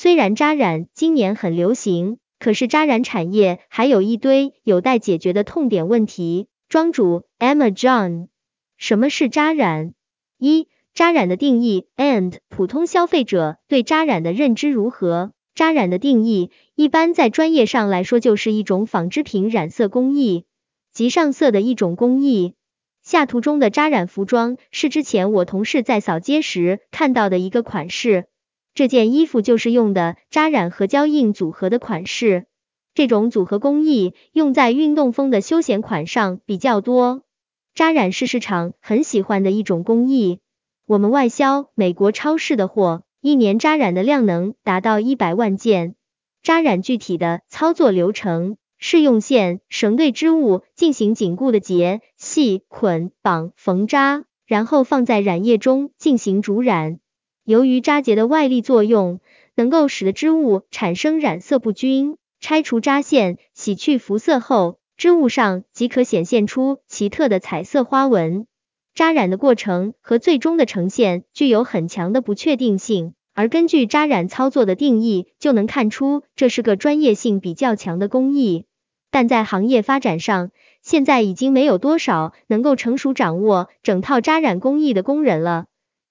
虽然扎染今年很流行，可是扎染产业还有一堆有待解决的痛点问题。庄主 Emma John，什么是扎染？一、扎染的定义，and 普通消费者对扎染的认知如何？扎染的定义，一般在专业上来说，就是一种纺织品染色工艺及上色的一种工艺。下图中的扎染服装是之前我同事在扫街时看到的一个款式。这件衣服就是用的扎染和胶印组合的款式，这种组合工艺用在运动风的休闲款上比较多。扎染是市场很喜欢的一种工艺，我们外销美国超市的货，一年扎染的量能达到一百万件。扎染具体的操作流程是用线、绳对织物进行紧固的结、系、捆、绑、缝扎，然后放在染液中进行煮染。由于扎结的外力作用，能够使得织物产生染色不均。拆除扎线，洗去浮色后，织物上即可显现出奇特的彩色花纹。扎染的过程和最终的呈现具有很强的不确定性，而根据扎染操作的定义，就能看出这是个专业性比较强的工艺。但在行业发展上，现在已经没有多少能够成熟掌握整套扎染工艺的工人了。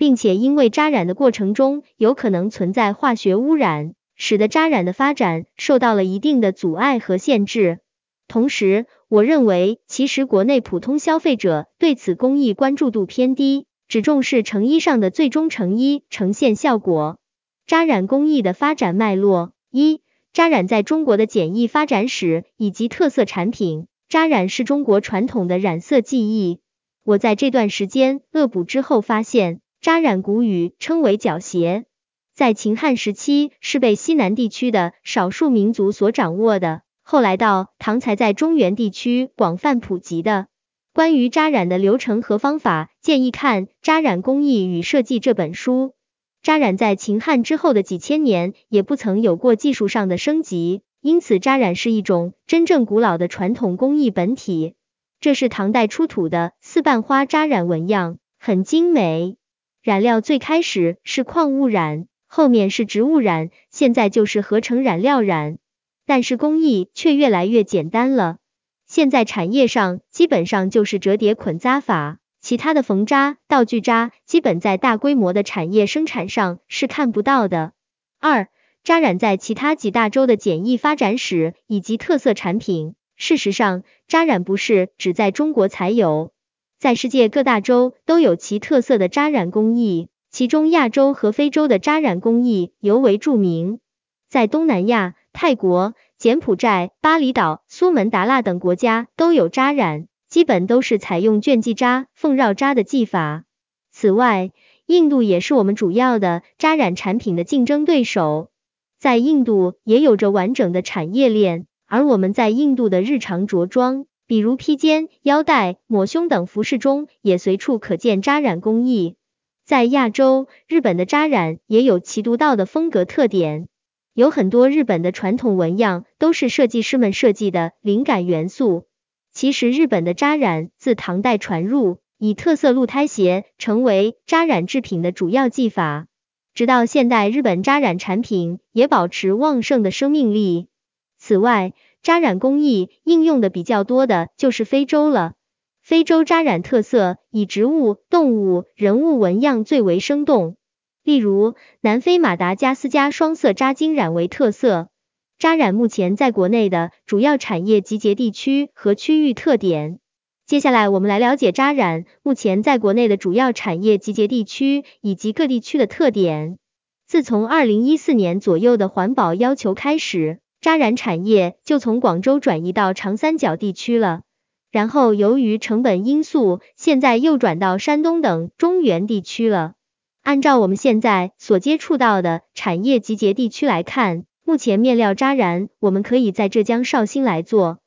并且因为扎染的过程中有可能存在化学污染，使得扎染的发展受到了一定的阻碍和限制。同时，我认为其实国内普通消费者对此工艺关注度偏低，只重视成衣上的最终成衣呈现效果。扎染工艺的发展脉络：一、扎染在中国的简易发展史以及特色产品。扎染是中国传统的染色技艺。我在这段时间恶补之后发现。扎染古语称为角鞋，在秦汉时期是被西南地区的少数民族所掌握的，后来到唐才在中原地区广泛普及的。关于扎染的流程和方法，建议看《扎染工艺与设计》这本书。扎染在秦汉之后的几千年也不曾有过技术上的升级，因此扎染是一种真正古老的传统工艺本体。这是唐代出土的四瓣花扎染纹样，很精美。染料最开始是矿物染，后面是植物染，现在就是合成染料染，但是工艺却越来越简单了。现在产业上基本上就是折叠捆扎法，其他的缝扎、道具扎，基本在大规模的产业生产上是看不到的。二、扎染在其他几大洲的简易发展史以及特色产品。事实上，扎染不是只在中国才有。在世界各大洲都有其特色的扎染工艺，其中亚洲和非洲的扎染工艺尤为著名。在东南亚，泰国、柬埔寨、巴厘岛、苏门答腊等国家都有扎染，基本都是采用卷积扎、缝绕扎的技法。此外，印度也是我们主要的扎染产品的竞争对手，在印度也有着完整的产业链，而我们在印度的日常着装。比如披肩、腰带、抹胸等服饰中，也随处可见扎染工艺。在亚洲，日本的扎染也有其独到的风格特点，有很多日本的传统纹样都是设计师们设计的灵感元素。其实，日本的扎染自唐代传入，以特色鹿胎鞋成为扎染制品的主要技法，直到现代，日本扎染产品也保持旺盛的生命力。此外，扎染工艺应用的比较多的就是非洲了。非洲扎染特色以植物、动物、人物纹样最为生动，例如南非马达加斯加双色扎金染为特色。扎染目前在国内的主要产业集结地区和区域特点。接下来我们来了解扎染目前在国内的主要产业集结地区以及各地区的特点。自从二零一四年左右的环保要求开始。扎染产业就从广州转移到长三角地区了，然后由于成本因素，现在又转到山东等中原地区了。按照我们现在所接触到的产业集结地区来看，目前面料扎染我们可以在浙江绍兴来做，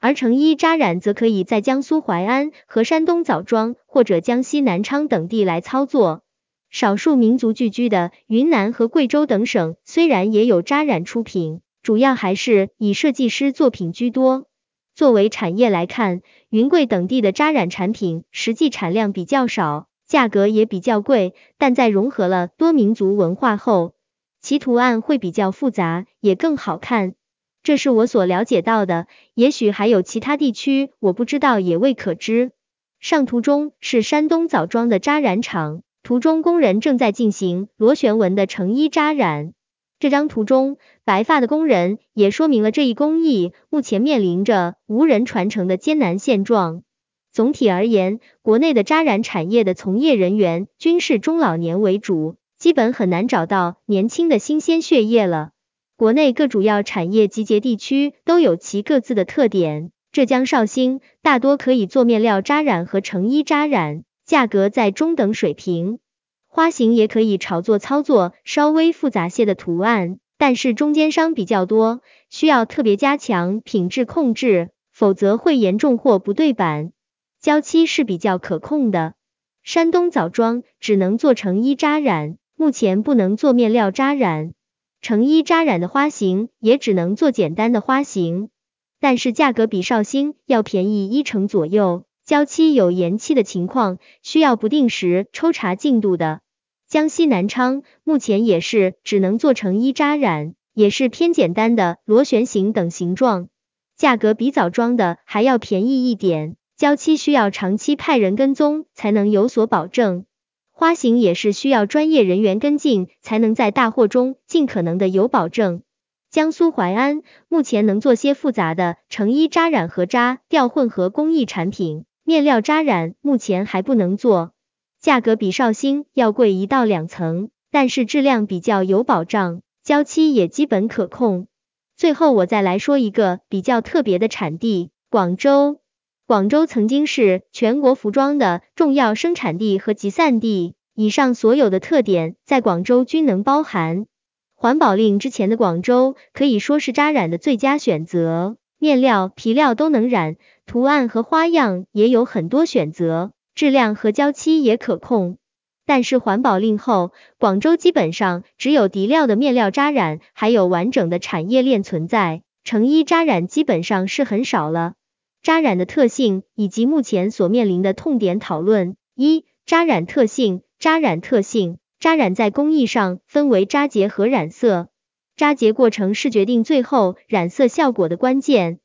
而成衣扎染则可以在江苏淮安和山东枣庄或者江西南昌等地来操作。少数民族聚居的云南和贵州等省虽然也有扎染出品。主要还是以设计师作品居多。作为产业来看，云贵等地的扎染产品实际产量比较少，价格也比较贵。但在融合了多民族文化后，其图案会比较复杂，也更好看。这是我所了解到的，也许还有其他地区，我不知道，也未可知。上图中是山东枣庄的扎染厂，图中工人正在进行螺旋纹的成衣扎染。这张图中白发的工人也说明了这一工艺目前面临着无人传承的艰难现状。总体而言，国内的扎染产业的从业人员均是中老年为主，基本很难找到年轻的新鲜血液了。国内各主要产业集结地区都有其各自的特点，浙江绍兴大多可以做面料扎染和成衣扎染，价格在中等水平，花型也可以炒作操作稍微复杂些的图案，但是中间商比较多，需要特别加强品质控制，否则会严重货不对版。胶漆是比较可控的，山东枣庄只能做成衣扎染，目前不能做面料扎染，成衣扎染的花型也只能做简单的花型，但是价格比绍兴要便宜一成左右。胶漆有延期的情况，需要不定时抽查进度的。江西南昌目前也是只能做成衣扎染，也是偏简单的螺旋形等形状，价格比枣庄的还要便宜一点。胶漆需要长期派人跟踪才能有所保证，花型也是需要专业人员跟进才能在大货中尽可能的有保证。江苏淮安目前能做些复杂的成衣扎染和扎吊混合工艺产品，面料扎染目前还不能做，价格比绍兴要贵一到两层，但是质量比较有保障，胶漆也基本可控。最后我再来说一个比较特别的产地，广州。广州曾经是全国服装的重要生产地和集散地，以上所有的特点在广州均能包含。环保令之前的广州可以说是扎染的最佳选择，面料、皮料都能染，图案和花样也有很多选择，质量和胶漆也可控。但是环保令后，广州基本上只有底料的面料扎染还有完整的产业链存在，成衣扎染基本上是很少了。扎染的特性以及目前所面临的痛点讨论。一、扎染特性。扎染特性，扎染在工艺上分为扎结和染色。扎结过程是决定最后染色效果的关键。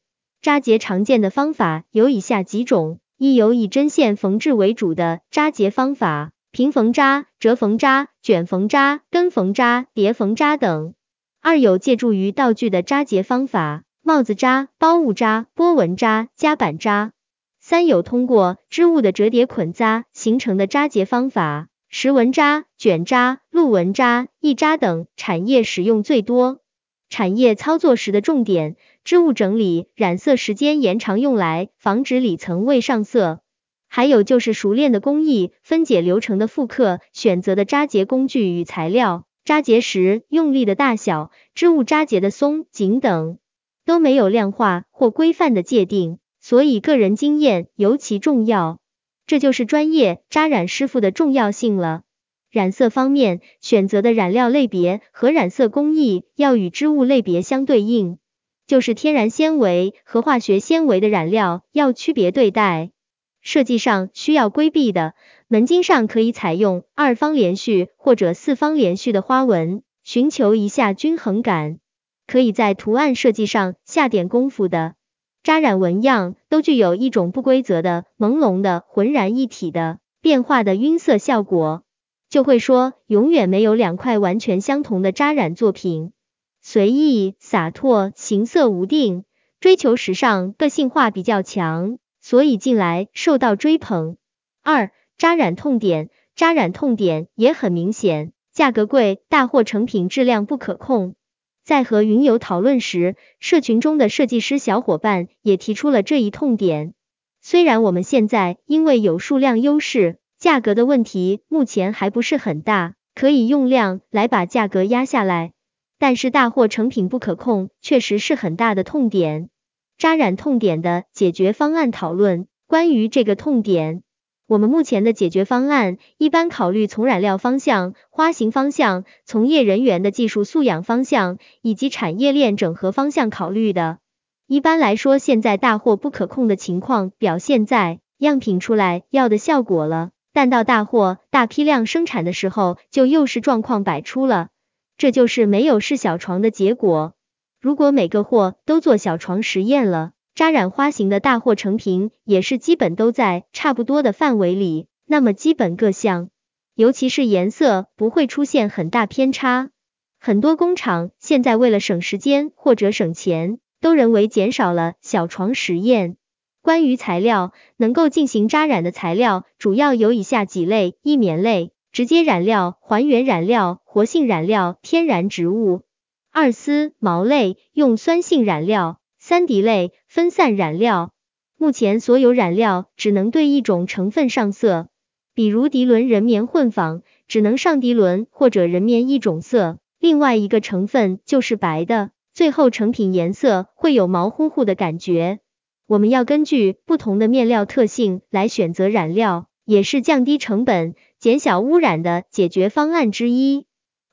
扎结常见的方法有以下几种：一、有以针线缝制为主的扎结方法，平缝扎、折缝扎、卷缝扎、跟缝扎、叠缝扎等；二、有借助于道具的扎结方法。帽子扎、包物扎、波纹扎、夹板扎。三有通过织物的折叠捆扎形成的扎结方法，石纹扎、卷扎、鹿纹扎、一扎等产业使用最多。产业操作时的重点，织物整理、染色时间延长，用来防止里层未上色。还有就是熟练的工艺分解流程的复刻，选择的扎结工具与材料，扎结时用力的大小，织物扎结的松紧等。都没有量化或规范的界定，所以个人经验尤其重要。这就是专业扎染师傅的重要性了。染色方面，选择的染料类别和染色工艺要与织物类别相对应，就是天然纤维和化学纤维的染料要区别对待。设计上需要规避的，门襟上可以采用二方连续或者四方连续的花纹，寻求一下均衡感。可以在图案设计上下点功夫的，扎染纹样都具有一种不规则的、朦胧的、浑然一体的、变化的晕色效果，就会说永远没有两块完全相同的扎染作品。随意、洒脱、形色无定，追求时尚、个性化比较强，所以近来受到追捧。二、扎染痛点，扎染痛点也很明显，价格贵，大货成品质量不可控。在和云友讨论时，社群中的设计师小伙伴也提出了这一痛点。虽然我们现在因为有数量优势，价格的问题目前还不是很大，可以用量来把价格压下来，但是大货成品不可控，确实是很大的痛点。扎染痛点的解决方案讨论，关于这个痛点。我们目前的解决方案一般考虑从染料方向、花型方向、从业人员的技术素养方向以及产业链整合方向考虑的。一般来说，现在大货不可控的情况表现在样品出来要的效果了，但到大货大批量生产的时候，就又是状况百出了。这就是没有试小床的结果。如果每个货都做小床实验了，扎染花型的大货成品也是基本都在差不多的范围里，那么基本各项，尤其是颜色不会出现很大偏差。很多工厂现在为了省时间或者省钱，都人为减少了小床实验。关于材料，能够进行扎染的材料主要有以下几类：一、棉类，直接染料、还原染料、活性染料、天然植物；二、丝毛类，用酸性染料；三、涤类，分散染料。目前所有染料只能对一种成分上色，比如涤纶人棉混纺，只能上涤纶或者人棉一种色，另外一个成分就是白的，最后成品颜色会有毛乎乎的感觉。我们要根据不同的面料特性来选择染料，也是降低成本、减小污染的解决方案之一。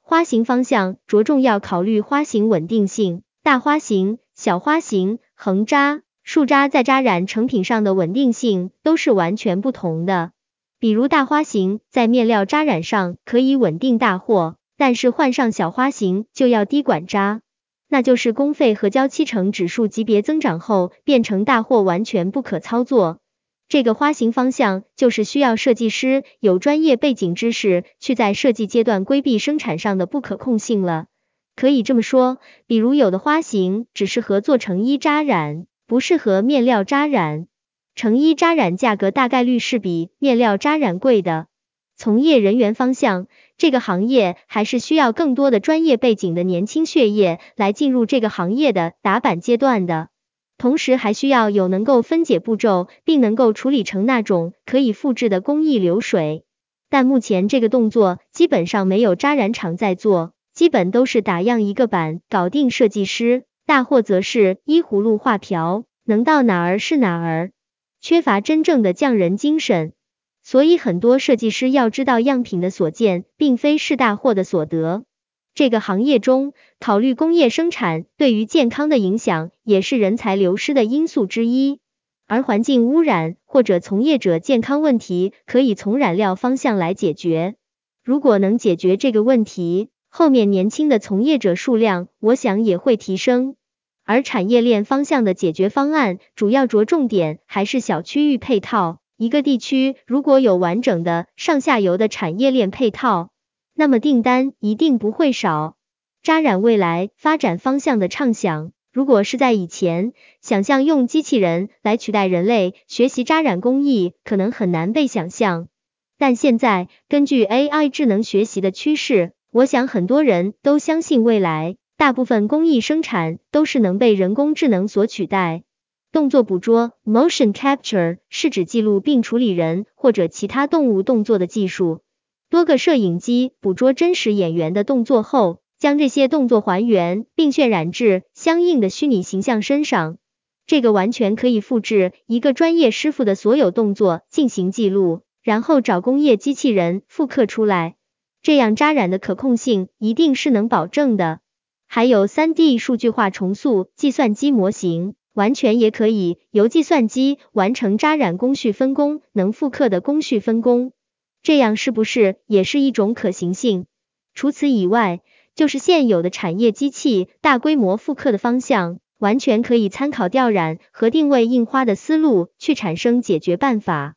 花型方向着重要考虑花型稳定性，大花型、小花型、横扎、竖扎在扎染成品上的稳定性都是完全不同的。比如大花型在面料扎染上可以稳定大货，但是换上小花型就要低管扎。那就是工费和交期成指数级别增长后，变成大货完全不可操作。这个花型方向就是需要设计师有专业背景知识，去在设计阶段规避生产上的不可控性了。可以这么说，比如有的花型只适合做成衣扎染，不适合面料扎染。成衣扎染价格大概率是比面料扎染贵的。从业人员方向。这个行业还是需要更多的专业背景的年轻血液来进入这个行业的打板阶段的，同时还需要有能够分解步骤并能够处理成那种可以复制的工艺流水。但目前这个动作基本上没有扎染厂在做，基本都是打样一个板搞定设计师，大货则是依葫芦画瓢，能到哪儿是哪儿，缺乏真正的匠人精神。所以很多设计师要知道样品的所见，并非是大货的所得。这个行业中，考虑工业生产对于健康的影响，也是人才流失的因素之一。而环境污染或者从业者健康问题，可以从染料方向来解决。如果能解决这个问题，后面年轻的从业者数量，我想也会提升。而产业链方向的解决方案，主要着重点还是小区域配套。一个地区如果有完整的上下游的产业链配套，那么订单一定不会少。扎染未来发展方向的畅想，如果是在以前，想象用机器人来取代人类学习扎染工艺，可能很难被想象。但现在根据 AI 智能学习的趋势，我想很多人都相信未来大部分工艺生产都是能被人工智能所取代。动作捕捉 （motion capture） 是指记录并处理人或者其他动物动作的技术。多个摄影机捕捉真实演员的动作后，将这些动作还原并渲染至相应的虚拟形象身上。这个完全可以复制一个专业师傅的所有动作进行记录，然后找工业机器人复刻出来。这样扎染的可控性一定是能保证的。还有 3D 数据化重塑计算机模型。完全也可以由计算机完成扎染工序分工，能复刻的工序分工，这样是不是也是一种可行性？除此以外，就是现有的产业机器大规模复刻的方向，完全可以参考调染和定位印花的思路去产生解决办法。